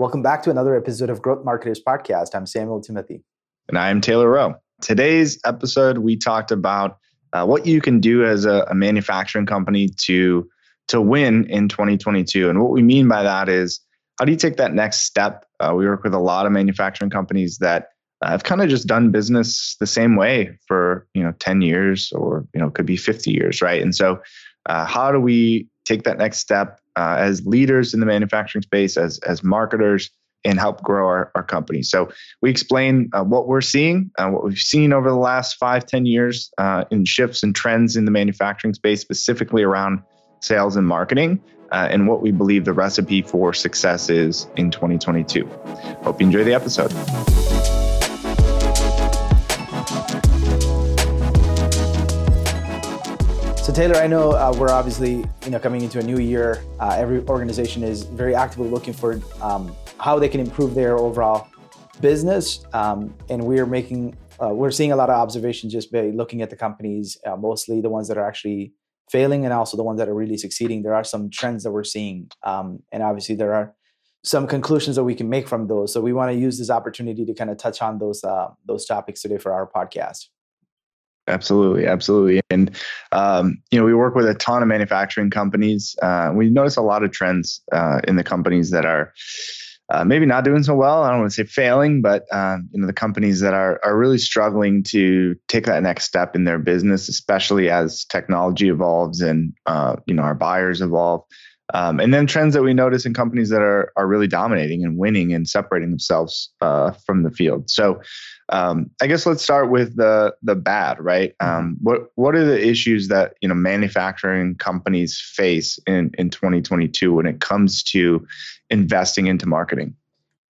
Welcome back to another episode of Growth Marketers Podcast. I'm Solomon Thimothy. And I'm Taylor Rowe. Today's episode, we talked about uh, what you can do as a, a, manufacturing company to, to win in 2022. And what we mean by that is how do you take that next step? Uh, we work with a lot of manufacturing companies that uh, have kind of just done business the same way for you know 10 years or you know could be 50 years right and so uh, how do we take that next step uh, as leaders in the manufacturing space, as as marketers, and help grow our, our company. So we explain uh, what we're seeing, uh, what we've seen over the last five, ten years uh, in shifts and trends in the manufacturing space, specifically around sales and marketing, uh, and what we believe the recipe for success is in 2022. Hope you enjoy the episode. So Taylor, I know uh, we're obviously you know coming into a new year. Uh, every organization is very actively looking for um, how they can improve their overall business, um, and we're making uh, we're seeing a lot of observations just by looking at the companies, uh, mostly the ones that are actually failing, and also the ones that are really succeeding. There are some trends that we're seeing, um, and obviously there are some conclusions that we can make from those. So we want to use this opportunity to kind of touch on those uh, those topics today for our podcast. Absolutely, absolutely, and um, you know we work with a ton of manufacturing companies. Uh, we notice a lot of trends uh, in the companies that are uh, maybe not doing so well. I don't want to say failing, but um, you know the companies that are are really struggling to take that next step in their business, especially as technology evolves and uh, you know our buyers evolve. Um, and then trends that we notice in companies that are are really dominating and winning and separating themselves uh, from the field. So, um, I guess let's start with the the bad, right? Mm-hmm. Um, what what are the issues that you know manufacturing companies face in in 2022 when it comes to investing into marketing?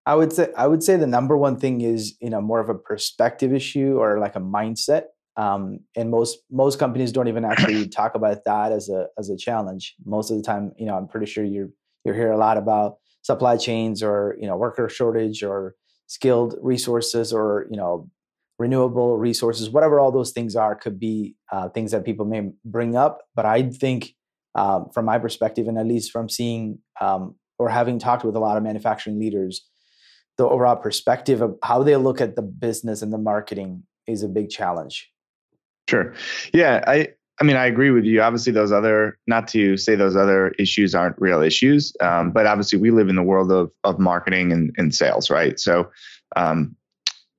I would say I would say the number one thing is you know more of a perspective issue or like a mindset um, and most most companies don't even actually talk about that as a as a challenge. Most of the time, you know, I'm pretty sure you're you hear a lot about supply chains or you know worker shortage or skilled resources or you know renewable resources, whatever all those things are, could be uh, things that people may bring up. But I think, um, from my perspective, and at least from seeing um, or having talked with a lot of manufacturing leaders, the overall perspective of how they look at the business and the marketing is a big challenge. Sure. Yeah, I I mean, I agree with you. Obviously, those other, not to say those other issues aren't real issues, um, but obviously, we live in the world of of marketing and, and sales, right? So, um,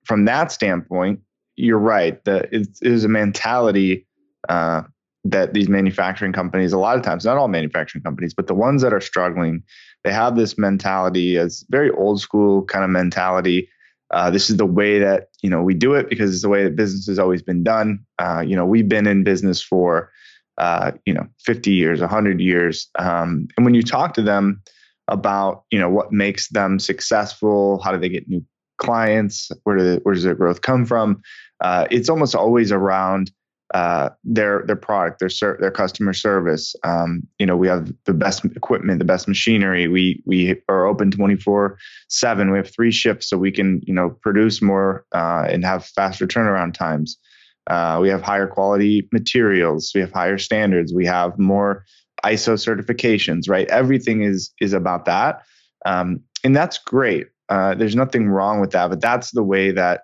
from that standpoint, you're right. That it is a mentality uh, that these manufacturing companies, a lot of times, not all manufacturing companies, but the ones that are struggling, they have this mentality as very old school kind of mentality uh, this is the way that you know we do it because it's the way that business has always been done. Uh, you know, we've been in business for uh, you know 50 years, 100 years, um, and when you talk to them about you know what makes them successful, how do they get new clients, where, do they, where does their growth come from? Uh, it's almost always around uh, their their product, their ser- their customer service. Um, you know, we have the best equipment, the best machinery. We we are open twenty four seven. We have three shifts, so we can you know produce more uh, and have faster turnaround times. Uh, we have higher quality materials. We have higher standards. We have more ISO certifications. Right, everything is is about that, um, and that's great. Uh, there's nothing wrong with that, but that's the way that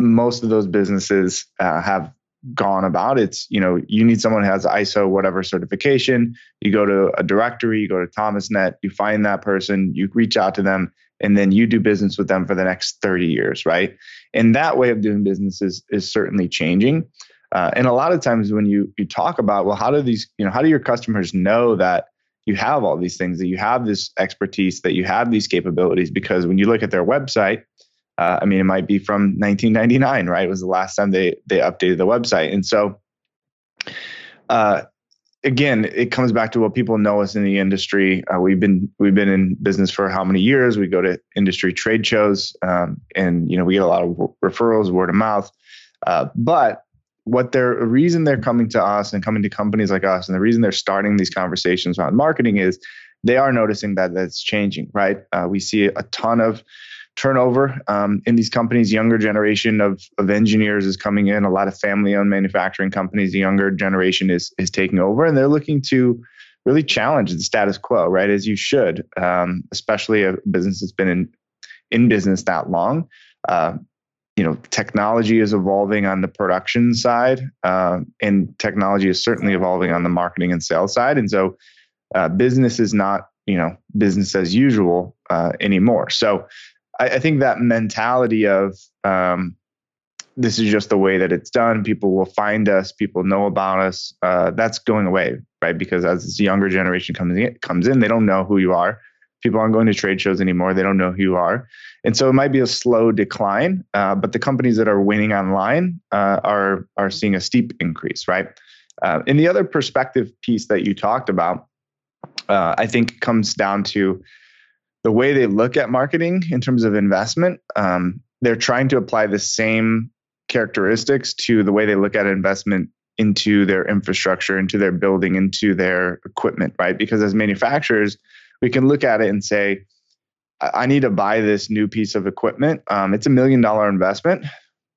most of those businesses uh, have gone about. It's, you know, you need someone who has ISO whatever certification. You go to a directory, you go to Thomasnet, you find that person, you reach out to them, and then you do business with them for the next 30 years, right? And that way of doing business is, is certainly changing. Uh, and a lot of times when you you talk about, well, how do these, you know, how do your customers know that you have all these things, that you have this expertise, that you have these capabilities? Because when you look at their website, uh, I mean, it might be from 1999, right? It was the last time they they updated the website, and so uh, again, it comes back to what people know us in the industry. Uh, we've been we've been in business for how many years? We go to industry trade shows, um, and you know we get a lot of referrals, word of mouth. Uh, but what they're the reason they're coming to us and coming to companies like us, and the reason they're starting these conversations around marketing is they are noticing that that's changing. Right? Uh, we see a ton of turnover um, in these companies. Younger generation of of engineers is coming in. A lot of family owned manufacturing companies. The younger generation is is taking over, and they're looking to really challenge the status quo, right? As you should, um, especially a business that's been in in business that long. Uh, you know, technology is evolving on the production side, uh, and technology is certainly evolving on the marketing and sales side. And so, uh, business is not you know business as usual uh, anymore. So, I, I, think that mentality of um, this is just the way that it's done. People will find us. People know about us. Uh, that's going away, right? Because as this younger generation comes in, comes in, they don't know who you are. People aren't going to trade shows anymore. They don't know who you are, and so it might be a slow decline. Uh, but the companies that are winning online uh, are are seeing a steep increase, right? Uh, and the other perspective piece that you talked about, uh, I think, comes down to the way they look at marketing in terms of investment. Um, they're trying to apply the same characteristics to the way they look at investment into their infrastructure, into their building, into their equipment, right? Because as manufacturers, we can look at it and say, I need to buy this new piece of equipment. Um, it's a million dollar investment,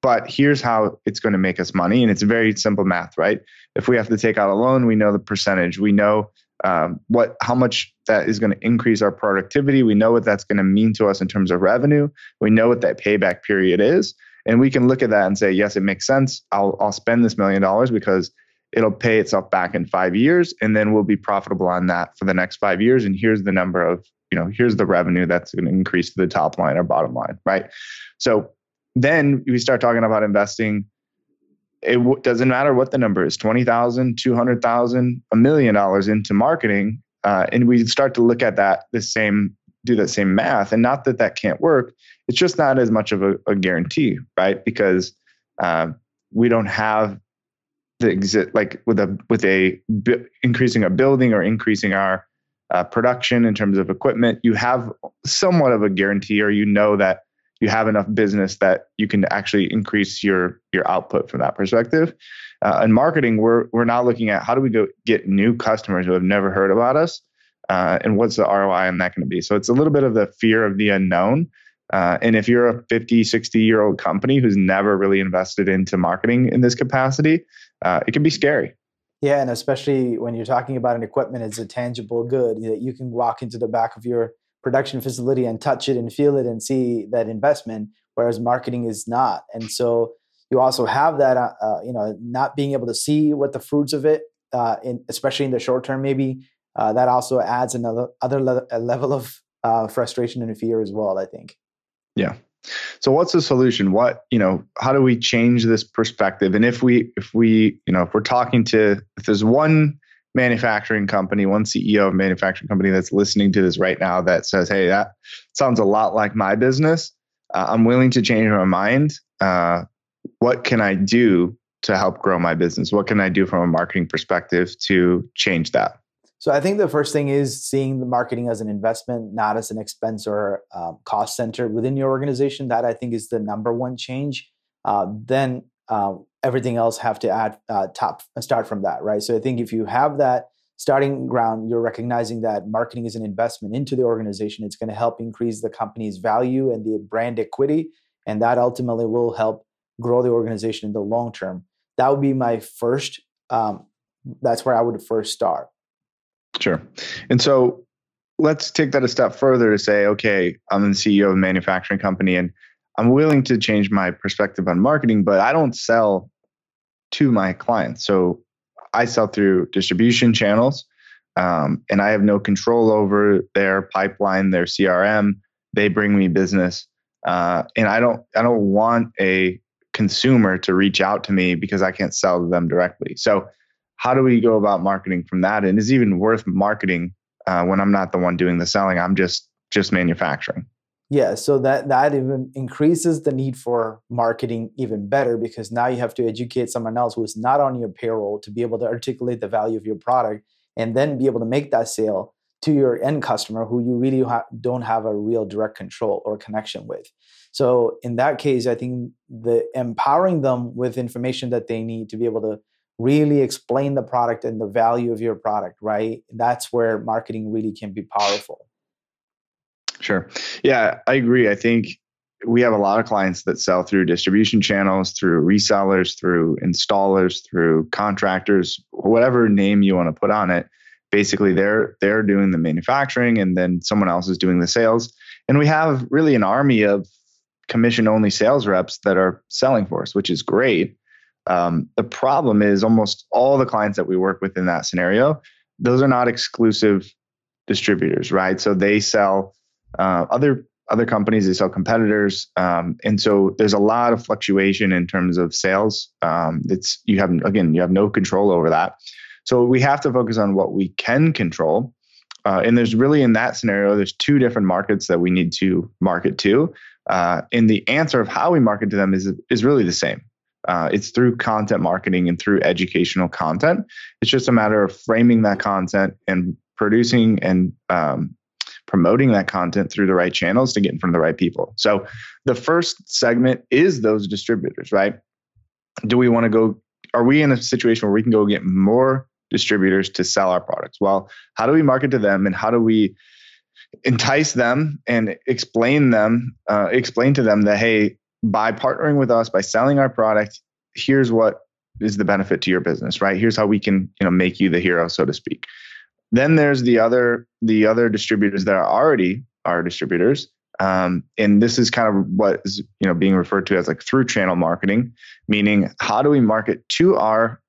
but here's how it's going to make us money. And it's very simple math, right? If we have to take out a loan, we know the percentage. We know um, what how much that is going to increase our productivity. We know what that's going to mean to us in terms of revenue. We know what that payback period is and we can look at that and say yes it makes sense i'll, I'll spend this million dollars because it'll pay itself back in five years and then we'll be profitable on that for the next five years and here's the number of you know here's the revenue that's going to increase to the top line or bottom line right so then we start talking about investing it w- doesn't matter what the number is 20000 200000 a million dollars into marketing uh, and we start to look at that the same do that same math. And not that that can't work, it's just not as much of a, a guarantee, right? Because uh, we don't have the exit like with a with a increasing a building or increasing our uh, production in terms of equipment. You have somewhat of a guarantee, or you know that you have enough business that you can actually increase your your output from that perspective. Uh, in marketing, we're we're now looking at how do we go get new customers who have never heard about us uh, and what's the ROI on that going to be? So it's a little bit of the fear of the unknown. Uh, and if you're a 50, 60 year old company who's never really invested into marketing in this capacity, uh, it can be scary. Yeah, and especially when you're talking about an equipment, it's a tangible good that you can walk into the back of your production facility and touch it and feel it and see that investment, whereas marketing is not. And so you also have that, uh, uh you know, not being able to see what the fruits of it, uh, in, especially in the short term, maybe uh, that also adds another other le- level of uh, frustration and fear as well. I think. Yeah. So what's the solution? What you know? How do we change this perspective? And if we if we you know if we're talking to if there's one manufacturing company, one CEO of a manufacturing company that's listening to this right now that says, "Hey, that sounds a lot like my business. Uh, I'm willing to change my mind. Uh, what can I do to help grow my business? What can I do from a marketing perspective to change that?" So I think the first thing is seeing the marketing as an investment, not as an expense or um, cost center within your organization. That I think is the number one change. Uh, then uh, everything else have to add uh, top start from that, right? So I think if you have that starting ground, you're recognizing that marketing is an investment into the organization. It's going to help increase the company's value and the brand equity, and that ultimately will help grow the organization in the long term. That would be my first. Um, that's where I would first start Sure. And so let's take that a step further to say, okay, I'm the CEO of a manufacturing company and I'm willing to change my perspective on marketing, but I don't sell to my clients. So I sell through distribution channels um, and I have no control over their pipeline, their CRM. They bring me business. Uh, and I don't, I don't want a consumer to reach out to me because I can't sell to them directly. So how do we go about marketing from that? And is even worth marketing uh, when I'm not the one doing the selling? I'm just just manufacturing. Yeah, so that that even increases the need for marketing even better because now you have to educate someone else who is not on your payroll to be able to articulate the value of your product and then be able to make that sale to your end customer who you really ha- don't have a real direct control or connection with. So in that case, I think the empowering them with information that they need to be able to really explain the product and the value of your product, right? That's where marketing really can be powerful. Sure. Yeah, I agree. I think we have a lot of clients that sell through distribution channels, through resellers, through installers, through contractors, whatever name you want to put on it. basically they're they're doing the manufacturing and then someone else is doing the sales and we have really an army of commission only sales reps that are selling for us which is great um, the problem is almost all the clients that we work with in that scenario those are not exclusive distributors right so they sell uh, other other companies they sell competitors um, and so there's a lot of fluctuation in terms of sales um, it's you have again you have no control over that so we have to focus on what we can control. Uh, and there's really in that scenario, there's two different markets that we need to market to. Uh, and the answer of how we market to them is is really the same. Uh, it's through content marketing and through educational content. It's just a matter of framing that content and producing and um, promoting that content through the right channels to get in front of the right people. So the first segment is those distributors, right? Do we want to go? Are we in a situation where we can go get more distributors to sell our products. Well, how do we market to them and how do we entice them and explain them uh, explain to them that hey by partnering with us by selling our product here's what is the benefit to your business right here's how we can you know make you the hero so to speak then there's the other the other distributors that are already our distributors um, and this is kind of what is you know being referred to as like through channel marketing meaning how do we market to our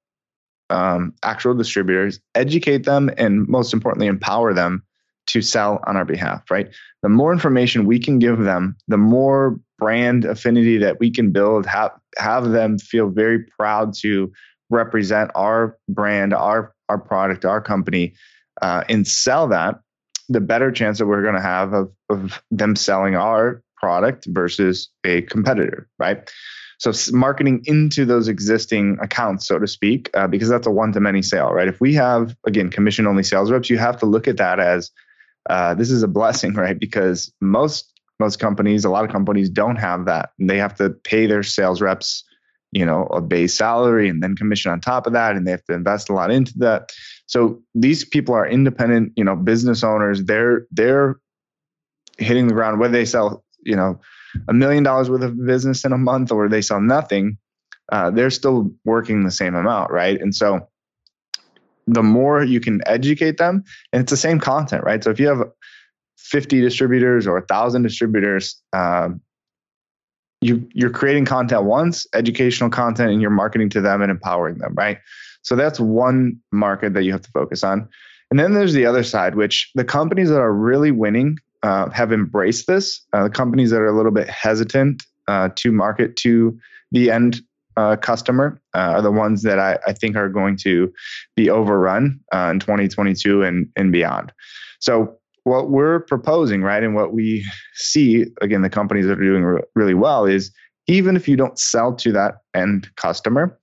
um, actual distributors, educate them, and most importantly, empower them to sell on our behalf, right? The more information we can give them, the more brand affinity that we can build, have, have them feel very proud to represent our brand, our, our product, our company, uh, and sell that, the better chance that we're going to have of, of them selling our product versus a competitor, right? So marketing into those existing accounts, so to speak, uh, because that's a one-to-many sale, right? If we have again commission-only sales reps, you have to look at that as uh, this is a blessing, right? Because most most companies, a lot of companies don't have that, and they have to pay their sales reps, you know, a base salary and then commission on top of that, and they have to invest a lot into that. So these people are independent, you know, business owners. They're they're hitting the ground whether they sell, you know a million dollars worth of business in a month or they sell nothing, uh, they're still working the same amount, right? And so the more you can educate them, and it's the same content, right? So if you have 50 distributors or 1,000 distributors, um, you, you're creating content once, educational content, and you're marketing to them and empowering them, right? So that's one market that you have to focus on. And then there's the other side, which the companies that are really winning uh, have embraced this. Uh, companies that are a little bit hesitant uh, to market to the end uh, customer uh, are the ones that I, I, think are going to be overrun uh, in 2022 and, and beyond. So, what we're proposing, right, and what we see, again, the companies that are doing re- really well is even if you don't sell to that end customer,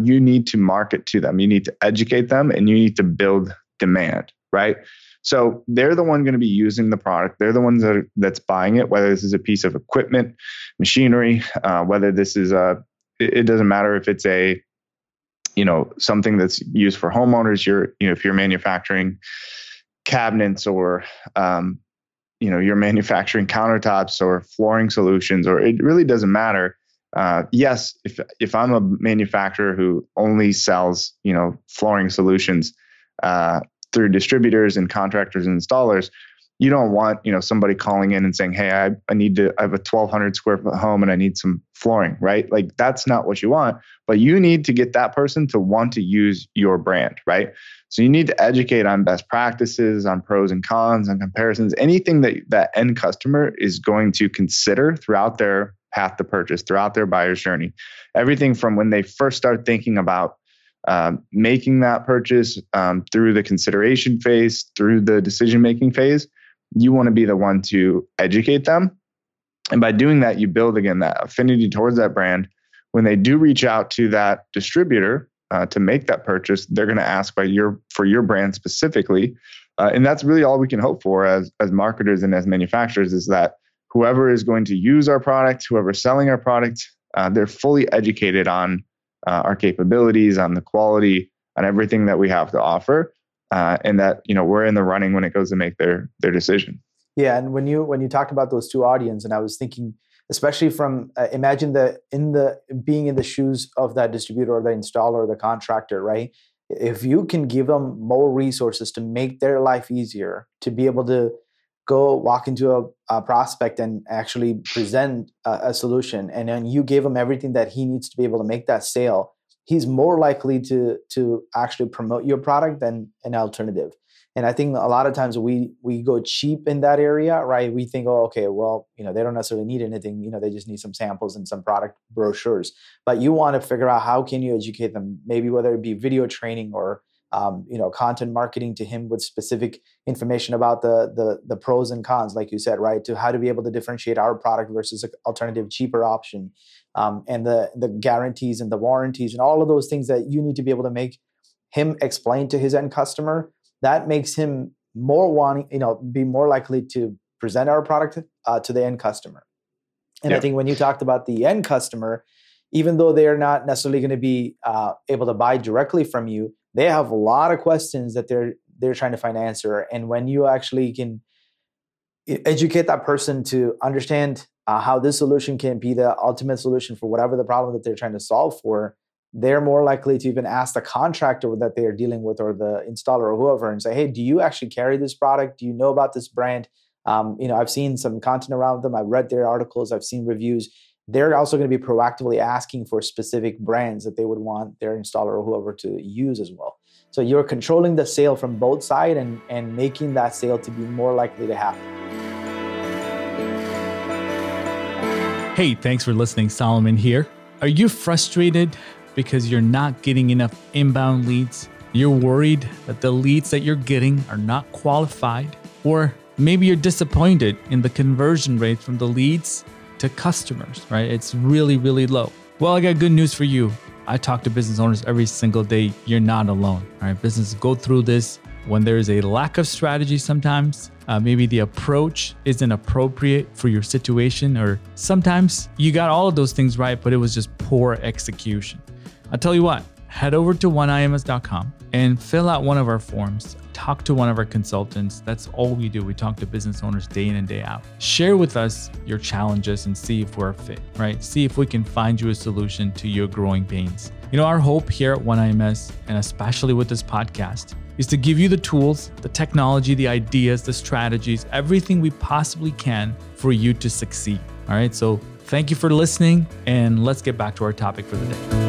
you need to market to them. You need to educate them and you need to build demand, right? So they're the one going to be using the product. They're the ones that are, that's buying it, whether this is a piece of equipment, machinery, uh, whether this is a, it, it doesn't matter if it's a, you know, something that's used for homeowners. You're, you know, if you're manufacturing cabinets or, um, you know, you're manufacturing countertops or flooring solutions, or it really doesn't matter. Uh, yes, if if I'm a manufacturer who only sells, you know, flooring solutions, uh, through distributors and contractors and installers you don't want you know somebody calling in and saying hey i, I need to i have a 1200 square foot home and i need some flooring right? Like that's not what you want but you need to get that person to want to use your brand right? So you need to educate on best practices on pros and cons on comparisons anything that that end customer is going to consider throughout their path to purchase throughout their buyer's journey everything from when they first start thinking about um, making that purchase um, through the consideration phase, through the decision making phase, you want to be the one to educate them. And by doing that, you build again that affinity towards that brand. When they do reach out to that distributor uh, to make that purchase, they're going to ask by your for your brand specifically, uh, and that's really all we can hope for as as marketers and as manufacturers is that whoever is going to use our product, whoever's selling our product, uh, they're fully educated on uh, our capabilities, on the quality, on everything that we have to offer, uh, and that you know we're in the running when it goes to make their their decision. Yeah, and when you when you talked about those two audiences, and I was thinking, especially from uh, imagine the in the being in the shoes of that distributor or the installer or the contractor, right? if you can give them more resources to make their life easier to be able to go walk into a, a prospect and actually present a, a, solution and then you give him everything that he needs to be able to make that sale he's more likely to to actually promote your product than an alternative. And i think a lot of times we we go cheap in that area right? We think oh okay well you know they don't necessarily need anything you know they just need some samples and some product brochures. But you want to figure out how can you educate them maybe whether it be video training or um, you know content marketing to him with specific information about the, the the pros and cons like you said right? To how to be able to differentiate our product versus an alternative cheaper option. Um, and the the guarantees and the warranties and all of those things that you need to be able to make him explain to his end customer that makes him more wanting you know be more likely to present our product uh, to the end customer. And yeah. i think when you talked about the end customer even though they are not necessarily going to be uh, able to buy directly from you they have a lot of questions that they're they're trying to find answer. And when you actually can educate that person to understand uh, how this solution can be the ultimate solution for whatever the problem that they're trying to solve for they're more likely to even ask the contractor that they are dealing with or the installer or whoever and say hey do you actually carry this product? Do you know about this brand? Um, you know i've seen some content around them. I've read their articles. I've seen reviews they're also going to be proactively asking for specific brands that they would want their installer or whoever to use as well. So you're controlling the sale from both sides and, and making that sale to be more likely to happen. Hey, thanks for listening. Solomon here. Are you frustrated because you're not getting enough inbound leads? You're worried that the leads that you're getting are not qualified? Or maybe you're disappointed in the conversion rate from the leads to customers, right? It's really, really low. Well, I got good news for you. I talk to business owners every single day. You're not alone. All right, businesses go through this when there is a lack of strategy sometimes. Uh, maybe the approach isn't appropriate for your situation, or sometimes you got all of those things right, but it was just poor execution. I'll tell you what, head over to oneims.com and fill out one of our forms talk to one of our consultants. That's all we do. We talk to business owners day in and day out. Share with us your challenges and see if we're a fit, right? See if we can find you a solution to your growing pains. You know, our hope here at OneIMS, and especially with this podcast, is to give you the tools, the technology, the ideas, the strategies, everything we possibly can for you to succeed. All right. So thank you for listening, and let's get back to our topic for the day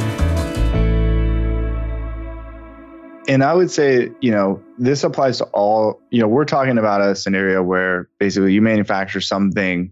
and I would say, you know, this applies to all, you know, we're talking about a scenario where basically you manufacture something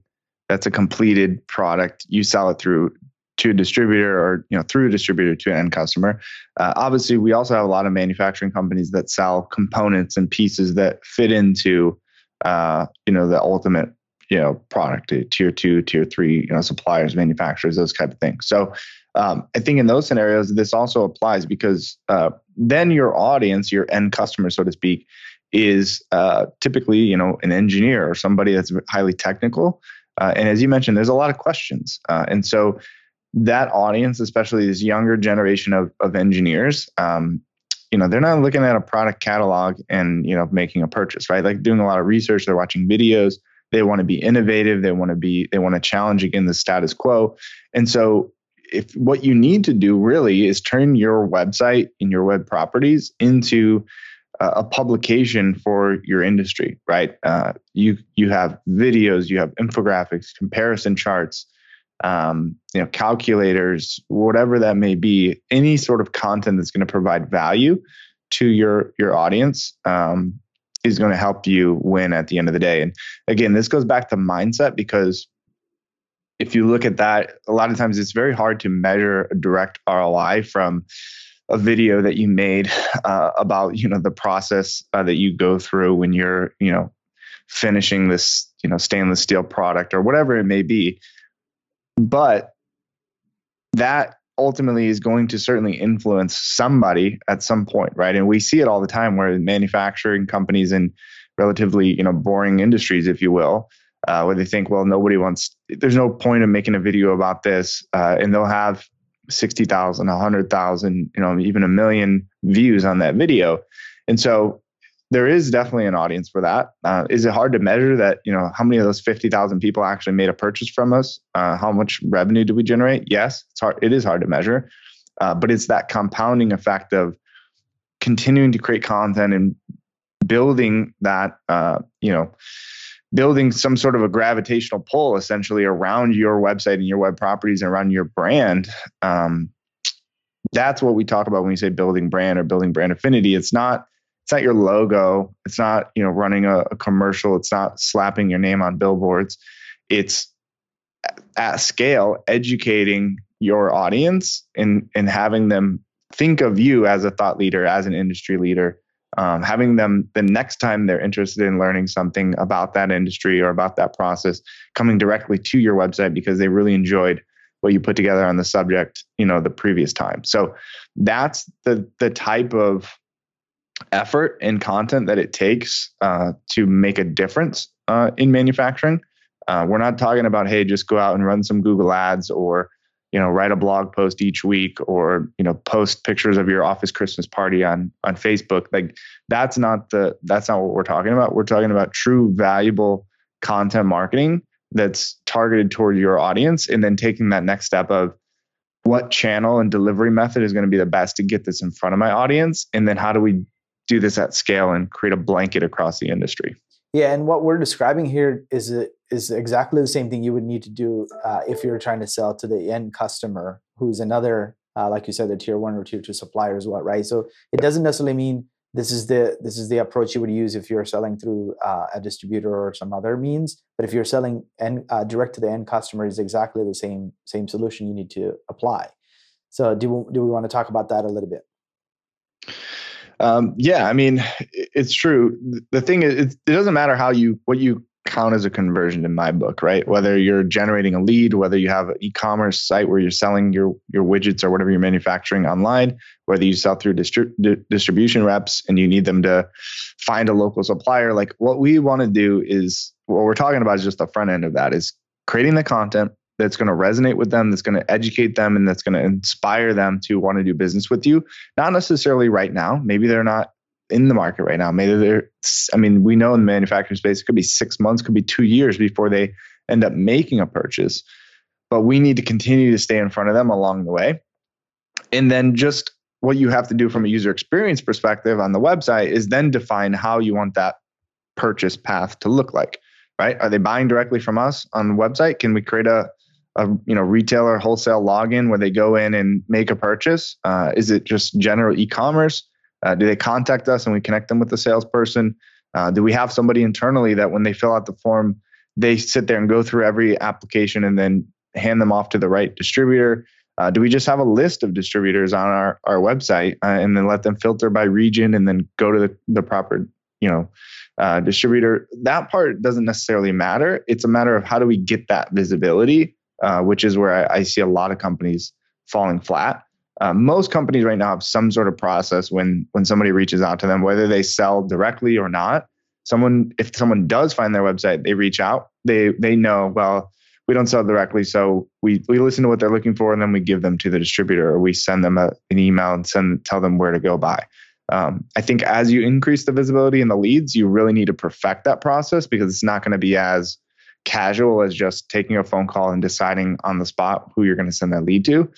that's a completed product, you sell it through to a distributor or, you know, through a distributor to an end customer. Uh, obviously, we also have a lot of manufacturing companies that sell components and pieces that fit into, uh, you know, the ultimate, you know, product, tier two, tier three, you know, suppliers, manufacturers, those type of things. So um, I think in those scenarios, this also applies because uh, then your audience, your end customer, so to speak, is uh, typically you know an engineer or somebody that's highly technical. Uh, and as you mentioned, there's a lot of questions, uh, and so that audience, especially this younger generation of of engineers, um, you know, they're not looking at a product catalog and you know making a purchase, right? Like doing a lot of research, they're watching videos. They want to be innovative. They want to be. They want to challenge again the status quo. And so if what you need to do really is turn your website and your web properties into a publication for your industry, right? Uh, you you have videos, you have infographics, comparison charts, um, you know, calculators, whatever that may be. Any sort of content that's going to provide value to your your audience um, is going to help you win at the end of the day. And again, this goes back to mindset because if you look at that, a lot of times it's very hard to measure a direct ROI from a video that you made uh, about you know the process uh, that you go through when you're you know finishing this you know stainless steel product or whatever it may be. But that ultimately is going to certainly influence somebody at some point right? And we see it all the time where manufacturing companies in relatively you know boring industries if you will uh, where they think, well, nobody wants, there's no point in making a video about this. Uh, and they'll have 60,000, 100,000, you know, even a million views on that video. And so there is definitely an audience for that. Uh, is it hard to measure that, you know, how many of those 50,000 people actually made a purchase from us? Uh, how much revenue do we generate? Yes, it's hard. It is hard to measure. Uh, but it's that compounding effect of continuing to create content and building that, uh, you know, building some sort of a gravitational pull essentially around your website and your web properties and around your brand. Um, that's what we talk about when we say building brand or building brand affinity. It's not it's not your logo. It's not you know running a, a commercial. It's not slapping your name on billboards. It's at scale educating your audience and and having them think of you as a thought leader, as an industry leader, um, having them the next time they're interested in learning something about that industry or about that process, coming directly to your website because they really enjoyed what you put together on the subject, you know, the previous time. So that's the the type of effort and content that it takes uh, to make a difference uh, in manufacturing. Uh, we're not talking about hey, just go out and run some Google ads or you know write a blog post each week or you know post pictures of your office christmas party on on facebook. Like that's not the that's not what we're talking about. We're talking about true valuable content marketing that's targeted toward your audience and then taking that next step of what channel and delivery method is going to be the best to get this in front of my audience and then how do we do this at scale and create a blanket across the industry yeah, and what we're describing here is is exactly the same thing you would need to do uh, if you're trying to sell to the end customer, who's another, uh, like you said, the tier one or tier two supplier as well, right? So it doesn't necessarily mean this is the this is the approach you would use if you're selling through uh, a distributor or some other means. But if you're selling and uh, direct to the end customer, is exactly the same same solution you need to apply. So do we, do we want to talk about that a little bit? Um, yeah, I mean, it's true. The thing is, it doesn't matter how you what you count as a conversion in my book, right? Whether you're generating a lead, whether you have an e-commerce site where you're selling your your widgets or whatever you're manufacturing online, whether you sell through distri- di- distribution reps and you need them to find a local supplier, like what we want to do is what we're talking about is just the front end of that is creating the content, that's going to resonate with them, that's going to educate them, and that's going to inspire them to want to do business with you. Not necessarily right now. Maybe they're not in the market right now. Maybe they're, I mean, we know in the manufacturing space, it could be six months, could be two years before they end up making a purchase. But we need to continue to stay in front of them along the way. And then just what you have to do from a user experience perspective on the website is then define how you want that purchase path to look like right are they buying directly from us on the website can we create a a you know retailer wholesale login where they go in and make a purchase? Uh, is it just general e-commerce? Uh, do they contact us and we connect them with the salesperson? Uh, do we have somebody internally that when they fill out the form, they sit there and go through every application and then hand them off to the right distributor? Uh, do we just have a list of distributors on our, our website uh, and then let them filter by region and then go to the, the proper you know uh, distributor that part doesn't necessarily matter it's a matter of how do we get that visibility uh, which is where I, I, see a lot of companies falling flat. Uh, most companies right now have some sort of process when when somebody reaches out to them, whether they sell directly or not. Someone, if someone does find their website, they reach out. They they know well. We don't sell directly, so we we listen to what they're looking for, and then we give them to the distributor, or we send them a, an email and send tell them where to go buy. Um, I think as you increase the visibility and the leads, you really need to perfect that process because it's not going to be as casual as just taking a phone call and deciding on the spot who you're going to send that lead to.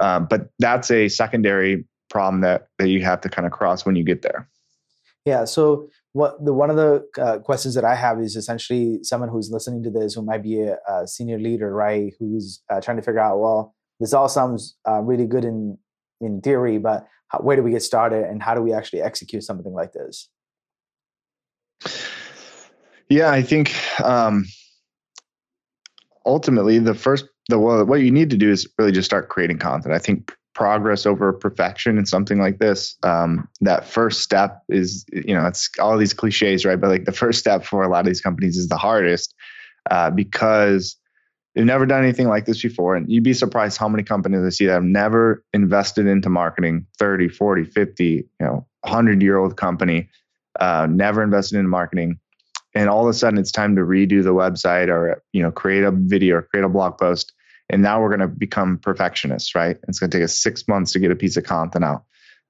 Uh, but that's a secondary problem that, that you have to kind of cross when you get there. Yeah. So what the one of the uh, questions that I have is essentially someone who's listening to this who might be a, a senior leader, right? Who's uh, trying to figure out, well, this all sounds uh, really good in in theory, but how, where do we get started, and how do we actually execute something like this? Yeah, I think um, ultimately the first the what you need to do is really just start creating content. I think progress over perfection and something like this um, that first step is you know it's all these cliches right? But like the first step for a lot of these companies is the hardest uh, because they've never done anything like this before. And you'd be surprised how many companies i see that have never invested into marketing 30 40 50 you know 100 year old company uh, never invested in marketing and all of a sudden it's time to redo the website or you know create a video or create a blog post. And now we're going to become perfectionists right? It's going to take us six months to get a piece of content out.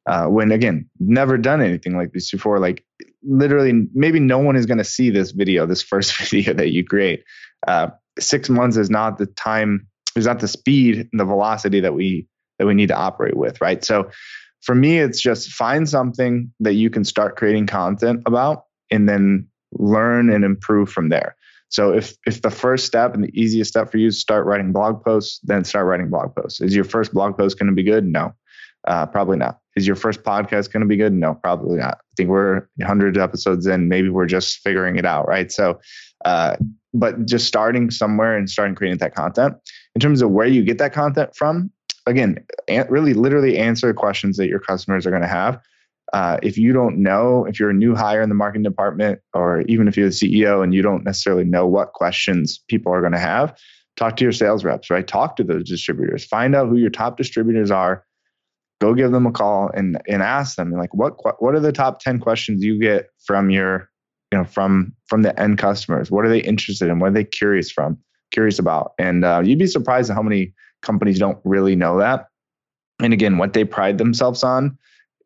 Uh, when again never done anything like this before like literally maybe no one is going to see this video this first video that you create. Uh, six months is not the time is not the speed and the velocity that we that we need to operate with right? So for me, it's just find something that you can start creating content about and then learn and improve from there. So if if the first step and the easiest step for you is start writing blog posts, then start writing blog posts. Is your first blog post going to be good? No, uh, probably not. Is your first podcast going to be good? No, probably not. I think we're 100 episodes in. Maybe we're just figuring it out, right? So, uh, but just starting somewhere and starting creating that content. In terms of where you get that content from, again, really, literally answer questions that your customers are going to have. Uh, if you don't know, if you're a new hire in the marketing department, or even if you're the CEO and you don't necessarily know what questions people are going to have, talk to your sales reps, right? Talk to those distributors. Find out who your top distributors are. Go give them a call and and ask them like what what are the top ten questions you get from your you know from from the end customers? What are they interested in? What are they curious from curious about? And uh, you'd be surprised at how many companies don't really know that. And again, what they pride themselves on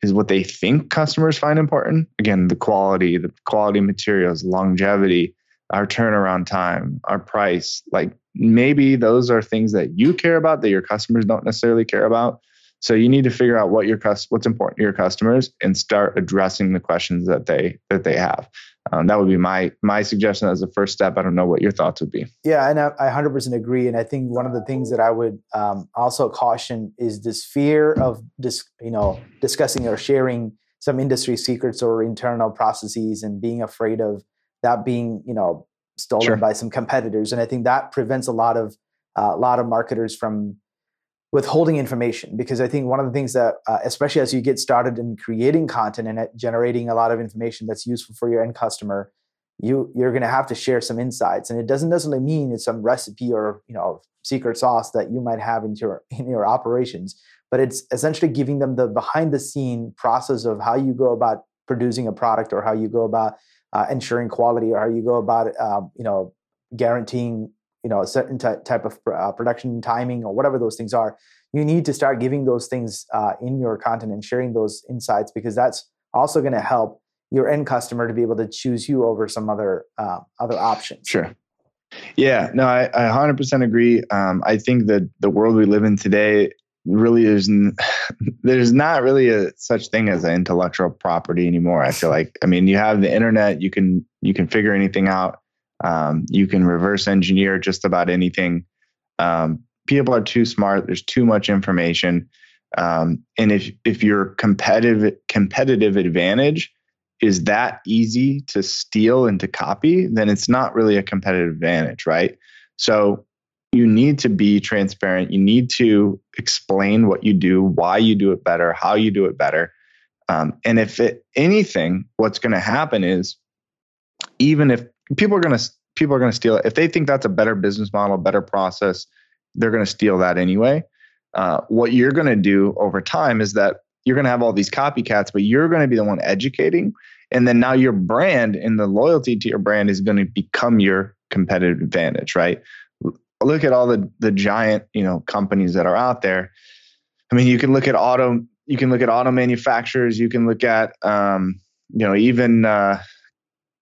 is what they think customers find important. Again, the quality, the quality materials, longevity, our turnaround time, our price. Like maybe those are things that you care about that your customers don't necessarily care about. So you need to figure out what your what's important to your customers and start addressing the questions that they that they have. Um, that would be my my suggestion as a first step. I don't know what your thoughts would be. Yeah, and I, I 100% agree. And I think one of the things that I would um, also caution is this fear of dis, you know discussing or sharing some industry secrets or internal processes and being afraid of that being you know stolen sure. by some competitors. And I think that prevents a lot of uh, a lot of marketers from withholding information because i think one of the things that uh, especially as you get started in creating content and generating a lot of information that's useful for your end customer you you're going to have to share some insights. And it doesn't necessarily mean it's some recipe or you know secret sauce that you might have in your in your operations but it's essentially giving them the behind the scene process of how you go about producing a product or how you go about uh, ensuring quality or how you go about um, you know guaranteeing you know a certain t- type of uh, production timing or whatever those things are you need to start giving those things uh, in your content and sharing those insights because that's also going to help your end customer to be able to choose you over some other uh, other options. Sure. Yeah no i, I 100% agree. Um, i think that the world we live in today really is n- there's not really a such thing as an intellectual property anymore i feel like. I mean you have the internet you can you can figure anything out um, you can reverse engineer just about anything. Um, people are too smart. There's too much information. Um, and if if your competitive competitive advantage is that easy to steal and to copy, then it's not really a competitive advantage, right? So you need to be transparent. You need to explain what you do, why you do it better, how you do it better. Um, and if it, anything, what's going to happen is even if people are going to people are going to steal it. If they think that's a better business model better process they're going to steal that anyway. Uh, what you're going to do over time is that you're going to have all these copycats but you're going to be the one educating and then now your brand and the loyalty to your brand is going to become your competitive advantage right? Look at all the the giant you know companies that are out there. I mean you can look at auto you can look at auto manufacturers you can look at um, you know even uh,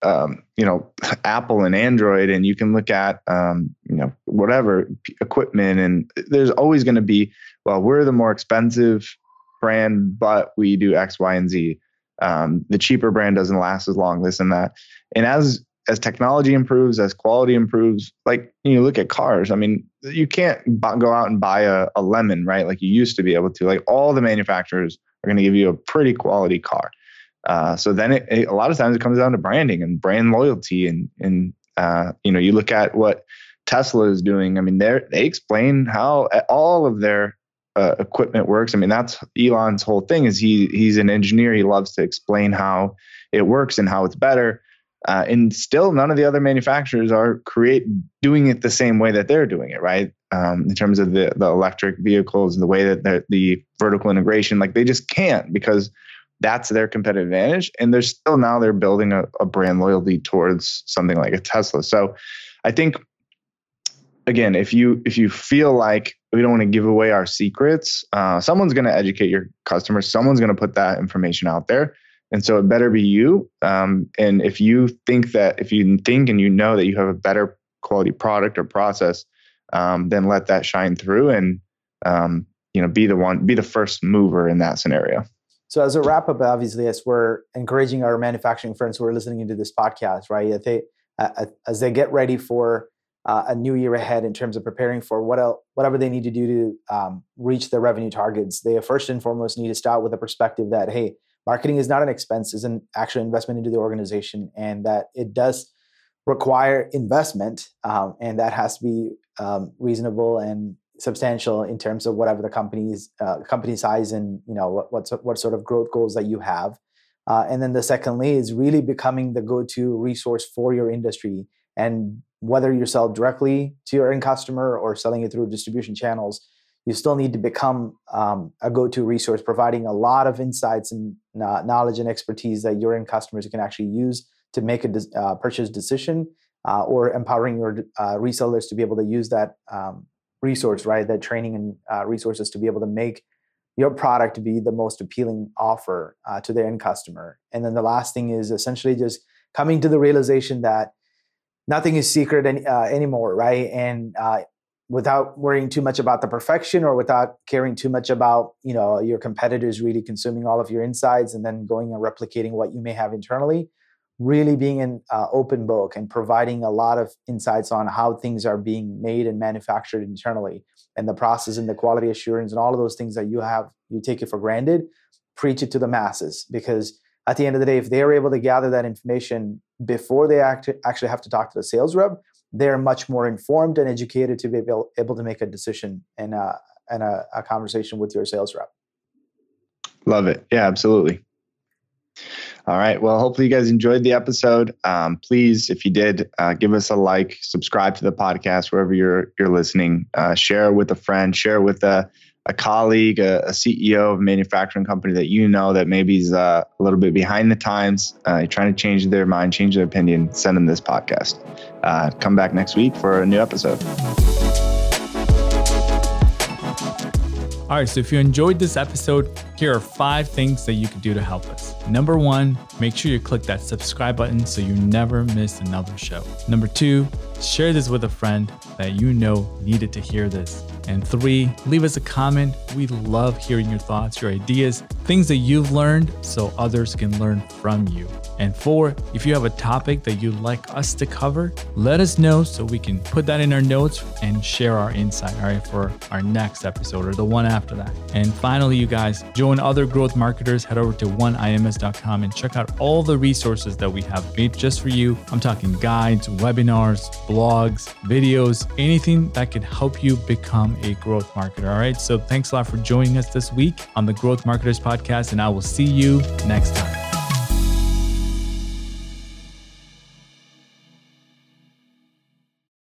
um, you know Apple and Android, and you can look at um, you know whatever equipment, and there's always going to be well, we're the more expensive brand, but we do X, Y, and Z. Um, the cheaper brand doesn't last as long, this and that. And as as technology improves, as quality improves, like you look at cars. I mean, you can't go out and buy a, a lemon, right? Like you used to be able to. Like all the manufacturers are going to give you a pretty quality car. Uh, so then it, it, a lot of times it comes down to branding and brand loyalty and and uh, you know you look at what Tesla is doing. I mean they they explain how all of their uh, equipment works. I mean that's Elon's whole thing is he he's an engineer. He loves to explain how it works and how it's better. Uh, and still, none of the other manufacturers are create doing it the same way that they're doing it, right? Um, in terms of the the electric vehicles the way that the vertical integration, like they just can't because that's their competitive advantage. And they're still now they're building a, a brand loyalty towards something like a Tesla. So I think again, if you if you feel like we don't want to give away our secrets, uh, someone's going to educate your customers. Someone's going to put that information out there, and so it better be you. Um, and if you think that if you think and you know that you have a better quality product or process, um, then let that shine through and um, you know be the one be the first mover in that scenario. So as a wrap up, obviously, as we're encouraging our manufacturing friends who are listening into this podcast, right, they, uh, as they get ready for uh, a new year ahead in terms of preparing for what else, whatever they need to do to um, reach their revenue targets, they first and foremost need to start with a perspective that hey, marketing is not an expense; is an actual investment into the organization, and that it does require investment, um, and that has to be um, reasonable and substantial in terms of whatever the company's uh, company size and you know what what, what sort of growth goals that you have. Uh, and then the secondly is really becoming the go-to resource for your industry and whether you sell directly to your end customer or selling it through distribution channels, you still need to become um, a go-to resource, providing a lot of insights and uh, knowledge and expertise that your end customers can actually use to make a de- uh, purchase decision, uh, or empowering your uh, resellers to be able to use that um, resource, right? That training and uh, resources to be able to make your product be the most appealing offer uh, to the end customer. And then the last thing is essentially just coming to the realization that nothing is secret any, uh, anymore, right? And uh, without worrying too much about the perfection or without caring too much about you know your competitors really consuming all of your insights and then going and replicating what you may have internally really being an uh, open book and providing a lot of insights on how things are being made and manufactured internally and the process and the quality assurance and all of those things that you have you take it for granted preach it to the masses because at the end of the day, if they're able to gather that information before they act- actually have to talk to the sales rep, they're much more informed and educated to be able, able to make a decision and, uh, and a, a conversation with your sales rep. Love it. Yeah, absolutely. All right. Well, hopefully you guys enjoyed the episode. Um, please, if you did, uh, give us a like, subscribe to the podcast wherever you're you're listening. Uh, share with a friend. Share with a a colleague, a, a, CEO of a manufacturing company that you know that maybe is uh, a little bit behind the times, uh, trying to change their mind, change their opinion, send them this podcast. Uh, come back next week for a new episode. All right, so if you enjoyed this episode, here are five things that you could do to help us. Number one, make sure you click that subscribe button so you never miss another show. Number two, share this with a friend that you know needed to hear this. And three, leave us a comment. We love hearing your thoughts, your ideas, things that you've learned so others can learn from you. And four, if you have a topic that you'd like us to cover, let us know so we can put that in our notes and share our insight, all right, for our next episode or the one after that. And finally, you guys, join other growth marketers, head over to oneims.com and check out all the resources that we have made just for you. I'm talking guides, webinars, blogs, videos, anything that can help you become a growth marketer. All right. So thanks a lot for joining us this week on the Growth Marketers Podcast, and I will see you next time.